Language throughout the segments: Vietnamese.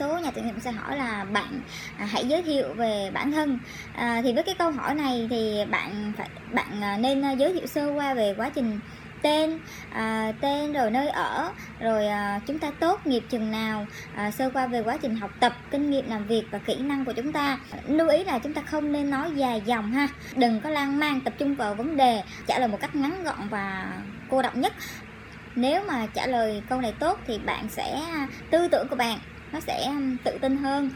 số nhà tuyển dụng sẽ hỏi là bạn à, hãy giới thiệu về bản thân. À, thì với cái câu hỏi này thì bạn phải bạn à, nên à, giới thiệu sơ qua về quá trình tên à, tên rồi nơi ở rồi à, chúng ta tốt nghiệp chừng nào à, sơ qua về quá trình học tập kinh nghiệm làm việc và kỹ năng của chúng ta. Lưu ý là chúng ta không nên nói dài dòng ha. Đừng có lan man tập trung vào vấn đề trả lời một cách ngắn gọn và cô đọng nhất. Nếu mà trả lời câu này tốt thì bạn sẽ à, tư tưởng của bạn nó sẽ tự tin hơn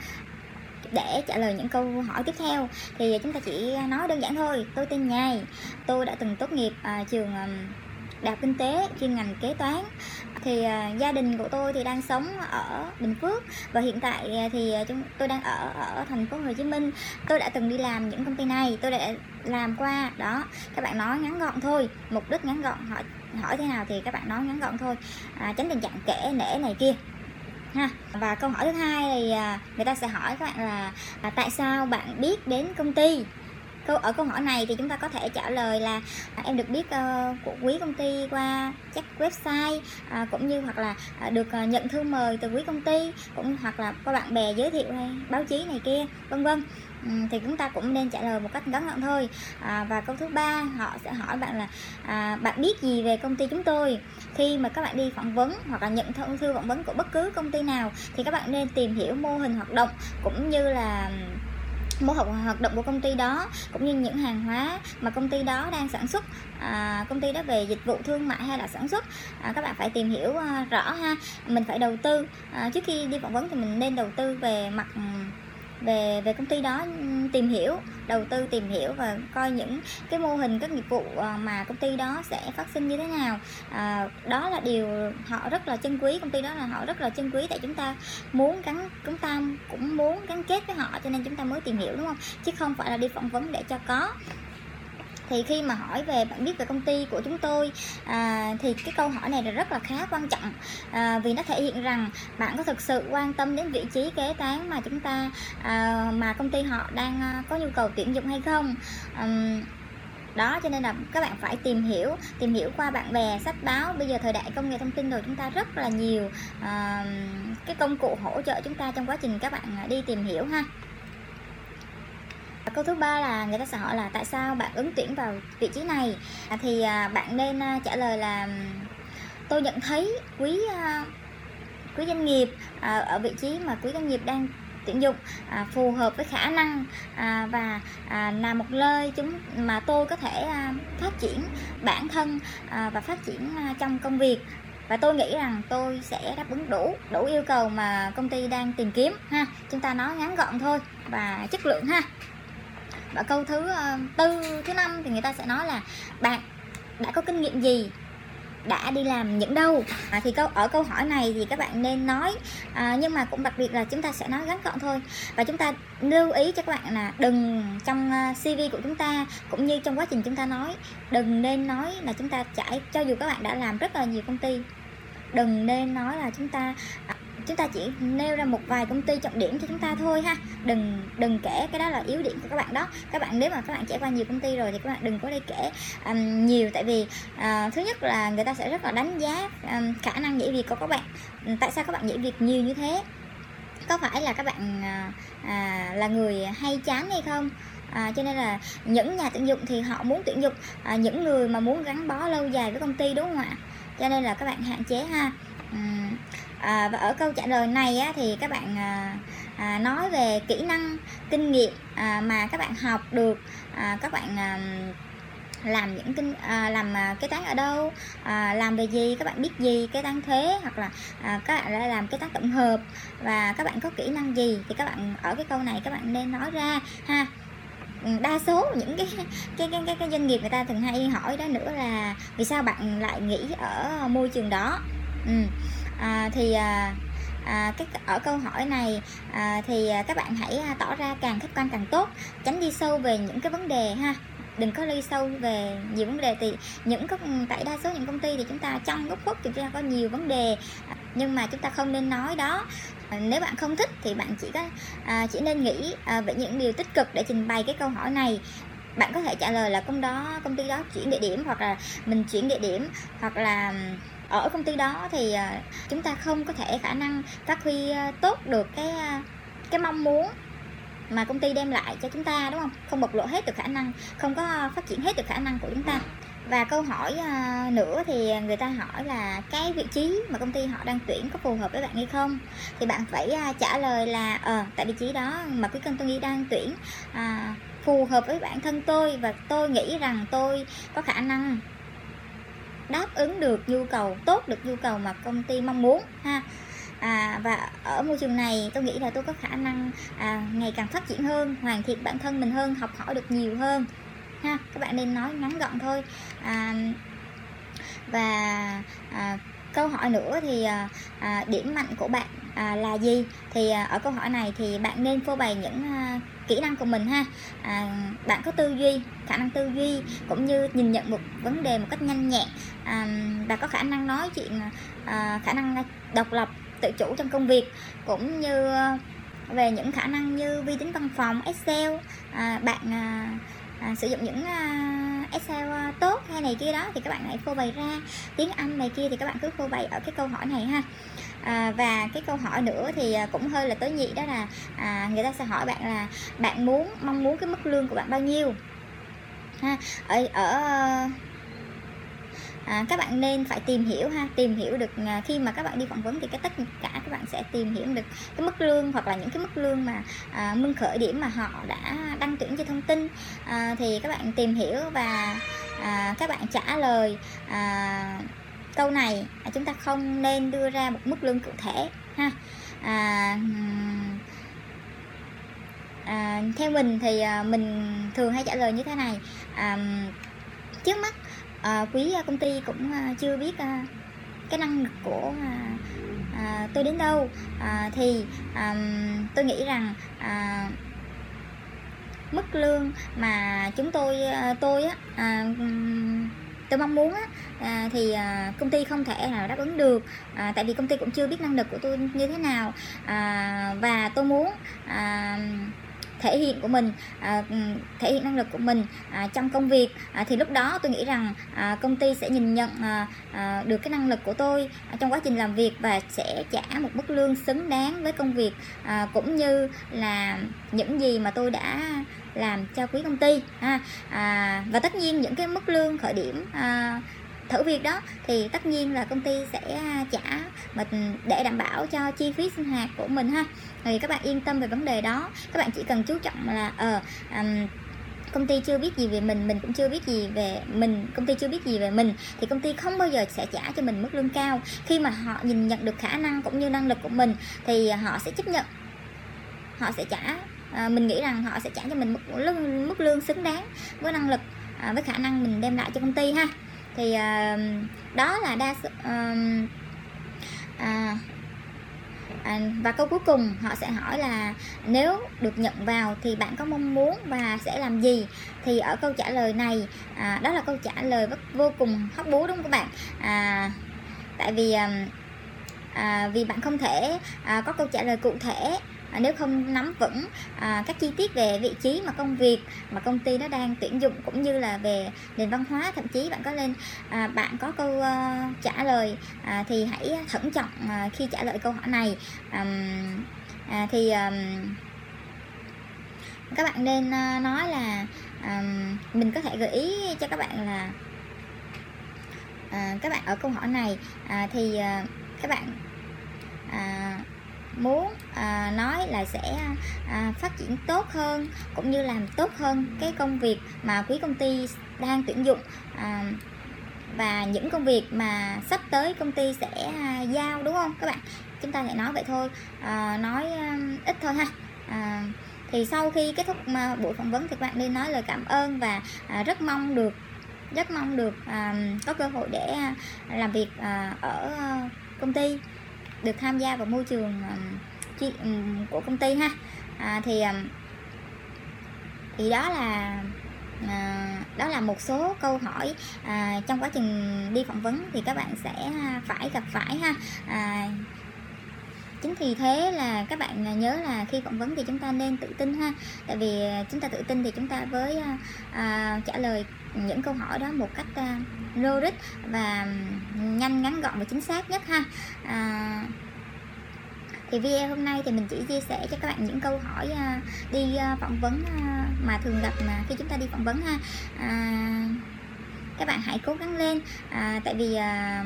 để trả lời những câu hỏi tiếp theo. Thì chúng ta chỉ nói đơn giản thôi tôi tên nhài tôi đã từng tốt nghiệp à, trường à, đại học kinh tế chuyên ngành kế toán. Thì à, gia đình của tôi thì đang sống ở Bình Phước và hiện tại thì chúng tôi đang ở ở thành phố Hồ Chí Minh. Tôi đã từng đi làm những công ty này tôi đã làm qua đó. Các bạn nói ngắn gọn thôi mục đích ngắn gọn hỏi hỏi thế nào thì các bạn nói ngắn gọn thôi. À, tránh tình trạng kể nể này kia ha. Và câu hỏi thứ hai thì à, người ta sẽ hỏi các bạn là, là tại sao bạn biết đến công ty? Câu ở câu hỏi này thì chúng ta có thể trả lời là à, em được biết uh, của quý công ty qua chắc website uh, cũng như hoặc là uh, được uh, nhận thư mời từ quý công ty cũng hoặc là có bạn bè giới thiệu hay báo chí này kia vân vân. Ừ, thì chúng ta cũng nên trả lời một cách ngắn gọn thôi. À, và câu thứ ba họ sẽ hỏi bạn là à, bạn biết gì về công ty chúng tôi? Khi mà các bạn đi phỏng vấn hoặc là nhận thông thư phỏng vấn của bất cứ công ty nào thì các bạn nên tìm hiểu mô hình hoạt động cũng như là mô hình hoạt động của công ty đó cũng như những hàng hóa mà công ty đó đang sản xuất. À, công ty đó về dịch vụ thương mại hay là sản xuất. À, các bạn phải tìm hiểu à, rõ ha. Mình phải đầu tư. À, trước khi đi phỏng vấn thì mình nên đầu tư về mặt về về công ty đó tìm hiểu đầu tư tìm hiểu và coi những cái mô hình các nghiệp vụ ờ, mà công ty đó sẽ phát sinh như thế nào. À, đó là điều họ rất là chân quý công ty đó là họ rất là chân quý tại chúng ta muốn gắn chúng ta cũng muốn gắn kết với họ cho nên chúng ta mới tìm hiểu đúng không? Chứ không phải là đi phỏng vấn để cho có thì khi mà hỏi về bạn biết về công ty của chúng tôi à, thì cái câu hỏi này là rất là khá quan trọng. À, vì nó thể hiện rằng bạn có thực sự quan tâm đến vị trí kế toán mà chúng ta à, mà công ty họ đang à, có nhu cầu tuyển dụng hay không. À, đó cho nên là các bạn phải tìm hiểu tìm hiểu qua bạn bè sách báo. Bây giờ thời đại công nghệ thông tin rồi chúng ta rất là nhiều uh, cái công cụ hỗ trợ chúng ta trong quá trình các bạn à, đi tìm hiểu ha câu thứ ba là người ta sẽ hỏi là tại sao bạn ứng tuyển vào vị trí này? À, thì à, bạn nên à, trả lời là tôi nhận thấy quý à, quý doanh nghiệp à, ở vị trí mà quý doanh nghiệp đang tuyển dụng à, phù hợp với khả năng à, và à, là một nơi chúng mà tôi có thể à, phát triển bản thân à, và phát triển à, trong công việc. Và tôi nghĩ rằng tôi sẽ đáp ứng đủ đủ yêu cầu mà công ty đang tìm kiếm ha. Chúng ta nói ngắn gọn thôi và chất lượng ha và câu thứ ờ, tư thứ năm thì người ta sẽ nói là bạn đã có kinh nghiệm gì? Đã đi làm những đâu? À, thì câu ở câu hỏi này thì các bạn nên nói à, nhưng mà cũng đặc biệt là chúng ta sẽ nói ngắn gọn thôi. Và chúng ta lưu ý cho các bạn là đừng trong ờ, CV của chúng ta cũng như trong quá trình chúng ta nói đừng nên nói là chúng ta trải cho dù các bạn đã làm rất là nhiều công ty đừng nên nói là chúng ta à, chúng ta chỉ nêu ra một vài công ty trọng điểm cho chúng ta thôi ha. Đừng đừng kể cái đó là yếu điểm của các bạn đó. Các bạn nếu mà các bạn trải qua nhiều công ty rồi thì các bạn đừng có đi kể um, nhiều. Tại vì uh, thứ nhất là người ta sẽ rất là đánh giá um, khả năng nhảy việc của các bạn. Ừ, tại sao các bạn nhảy việc nhiều như thế? Có phải là các bạn à, à, là người hay chán hay không? À, cho nên là những nhà tuyển dụng thì họ muốn tuyển dụng à, những người mà muốn gắn bó lâu dài với công ty đúng không ạ? Cho nên là các bạn hạn chế ha. Uhm, à, và ở câu trả lời này á, thì các bạn à, à, nói về kỹ năng kinh nghiệm à, mà các bạn học được à, các bạn à, làm những kinh à, làm à, kế toán ở đâu à, làm về gì các bạn biết gì kế toán thuế hoặc là à, các bạn đã làm kế toán tổng hợp và các bạn có kỹ năng gì thì các bạn ở cái câu này các bạn nên nói ra ha. Ừ, đa số những cái cái cái cái, cái doanh nghiệp người ta thường hay hỏi đó nữa là vì sao bạn lại nghỉ ở môi trường đó. Ừ à, thì à, à, cái ở câu hỏi này à, thì à, các bạn hãy à, tỏ ra càng khách quan càng tốt tránh đi sâu về những cái vấn đề ha. Đừng có đi sâu về nhiều vấn đề thì những có ừ, tại đa số những công ty thì chúng ta trong góc khuất thì chúng ta có nhiều vấn đề à, nhưng mà chúng ta không nên nói đó. Nếu bạn không thích thì bạn chỉ có à, chỉ nên nghĩ à, về những điều tích cực để trình bày cái câu hỏi này. Bạn có thể trả lời là công đó công ty đó chuyển địa điểm hoặc là mình chuyển địa điểm hoặc là ở công ty đó thì à, chúng ta không có thể khả năng phát huy à, tốt được cái à, cái mong muốn mà công ty đem lại cho chúng ta đúng không? Không bộc lộ hết được khả năng không có phát triển hết được khả năng của chúng ta. Và câu hỏi nữa thì người ta hỏi là cái vị trí mà công ty họ đang tuyển có phù hợp với bạn hay không? Thì bạn phải trả lời là ờ tại vị trí đó mà quý công ty đang tuyển à, phù hợp với bản thân tôi và tôi nghĩ rằng tôi có khả năng đáp ứng được nhu cầu tốt được nhu cầu mà công ty mong muốn ha. À, và ở môi trường này tôi nghĩ là tôi có khả năng à, ngày càng phát triển hơn hoàn thiện bản thân mình hơn học hỏi được nhiều hơn ha. Các bạn nên nói ngắn gọn thôi. À, và à, câu hỏi nữa thì à, à điểm mạnh của bạn à, là gì? Thì à, ở câu hỏi này thì bạn nên phô bày những à, kỹ năng của mình ha. À, bạn có tư duy khả năng tư duy cũng như nhìn nhận một vấn đề một cách nhanh nhẹn. À, và có khả năng nói chuyện à, khả năng độc lập tự chủ trong công việc cũng như về những khả năng như vi tính văn phòng excel. À, bạn à, à, sử dụng những à, excel à, tốt hay này kia đó thì các bạn hãy phô bày ra tiếng anh này kia thì các bạn cứ phô bày ở cái câu hỏi này ha à, và cái câu hỏi nữa thì à, cũng hơi là tối nhị đó là à, người ta sẽ hỏi bạn là bạn muốn mong muốn cái mức lương của bạn bao nhiêu? Ha ở ở à, các bạn nên phải tìm hiểu ha tìm hiểu được à, khi mà các bạn đi phỏng vấn thì cái tất cả các bạn sẽ tìm hiểu được cái mức lương hoặc là những cái mức lương mà à, mưng khởi điểm mà họ đã đăng tuyển cho thông tin. À, thì các bạn tìm hiểu và à, các bạn trả lời à, câu này à, chúng ta không nên đưa ra một mức lương cụ thể ha. À, à, theo mình thì à, mình thường hay trả lời như thế này à, trước mắt à, quý à, công ty cũng à, chưa biết à, cái năng lực của à, à, tôi đến đâu. À, thì à, tôi nghĩ rằng à, mức lương mà chúng tôi à, tôi á à, tôi mong muốn á, à, thì à, công ty không thể nào đáp ứng được. À, tại vì công ty cũng chưa biết năng lực của tôi như thế nào. À, và tôi muốn à, thể hiện của mình à, ừ, thể hiện năng lực của mình à, trong công việc. À, thì lúc đó tôi nghĩ rằng à, công ty sẽ nhìn nhận à, à, được cái năng lực của tôi à, trong quá trình làm việc và sẽ trả một mức lương xứng đáng với công việc à, cũng như là những gì mà tôi đã làm cho quý công ty à, à, và tất nhiên những cái mức lương khởi điểm à, thử việc đó thì tất nhiên là công ty sẽ à, trả mình để đảm bảo cho chi phí sinh hoạt của mình ha. Thì các bạn yên tâm về vấn đề đó. Các bạn chỉ cần chú trọng là ờ uh, um, công ty chưa biết gì về mình mình cũng chưa biết gì về mình công ty chưa biết gì về mình thì công ty không bao giờ sẽ trả cho mình mức lương cao. Khi mà họ nhìn nhận được khả năng cũng như năng lực của mình thì họ sẽ chấp nhận. Họ sẽ trả à, mình nghĩ rằng họ sẽ trả cho mình mức lương mức lương xứng đáng với năng lực à, với khả năng mình đem lại cho công ty ha thì uh, đó là đa số uh, à, à, và câu cuối cùng họ sẽ hỏi là nếu được nhận vào thì bạn có mong muốn và sẽ làm gì? Thì ở câu trả lời này à, đó là câu trả lời vô cùng hóc búa đúng không các bạn? À, tại vì à, vì bạn không thể à, có câu trả lời cụ thể à, nếu không nắm vững à, các chi tiết về vị trí mà công việc mà công ty nó đang tuyển dụng cũng như là về nền văn hóa thậm chí bạn có lên à, bạn có câu uh, trả lời à, thì hãy thận trọng à, khi trả lời câu hỏi này. À, à, thì à, các bạn nên à, nói là à, mình có thể gợi ý cho các bạn là à, các bạn ở câu hỏi này à, thì à, các bạn muốn à, nói là sẽ à, phát triển tốt hơn cũng như làm tốt hơn cái công việc mà quý công ty đang tuyển dụng. À, và những công việc mà sắp tới công ty sẽ à, giao đúng không các bạn? Chúng ta sẽ nói vậy thôi. À, nói à, ít thôi ha. À, thì sau khi kết thúc mà buổi phỏng vấn thì các bạn nên nói lời cảm ơn và à, rất mong được rất mong được à, có cơ hội để à, làm việc à, ở à, công ty được tham gia vào môi trường của công ty ha. À, thì thì đó là à, đó là một số câu hỏi à, trong quá trình đi phỏng vấn thì các bạn sẽ à, phải gặp phải ha. À, chính vì thế là các bạn à, nhớ là khi phỏng vấn thì chúng ta nên tự tin ha. Tại vì à, chúng ta tự tin thì chúng ta với à, trả lời những câu hỏi đó một cách à, logic và nhanh ngắn gọn và chính xác nhất ha. À, thì video hôm nay thì mình chỉ chia sẻ cho các bạn những câu hỏi à, đi à, phỏng vấn à, mà thường gặp mà khi chúng ta đi phỏng vấn ha. À, các bạn hãy cố gắng lên à, tại vì à,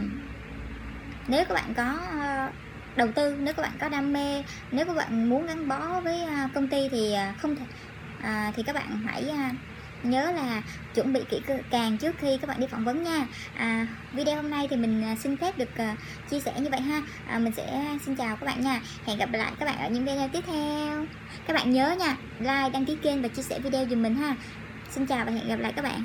nếu các bạn có à, đầu tư nếu các bạn có đam mê nếu các bạn muốn gắn bó với à, công ty thì à, không thể à, thì các bạn hãy à, nhớ là chuẩn bị kỹ càng trước khi các bạn đi phỏng vấn nha. À, video hôm nay thì mình à, xin phép được uh, chia sẻ như vậy ha. À, mình sẽ xin chào các bạn nha. Hẹn gặp lại các bạn ở những video tiếp theo. Các bạn nhớ nha like đăng ký kênh và chia sẻ video dùm mình ha. Xin chào và hẹn gặp lại các bạn.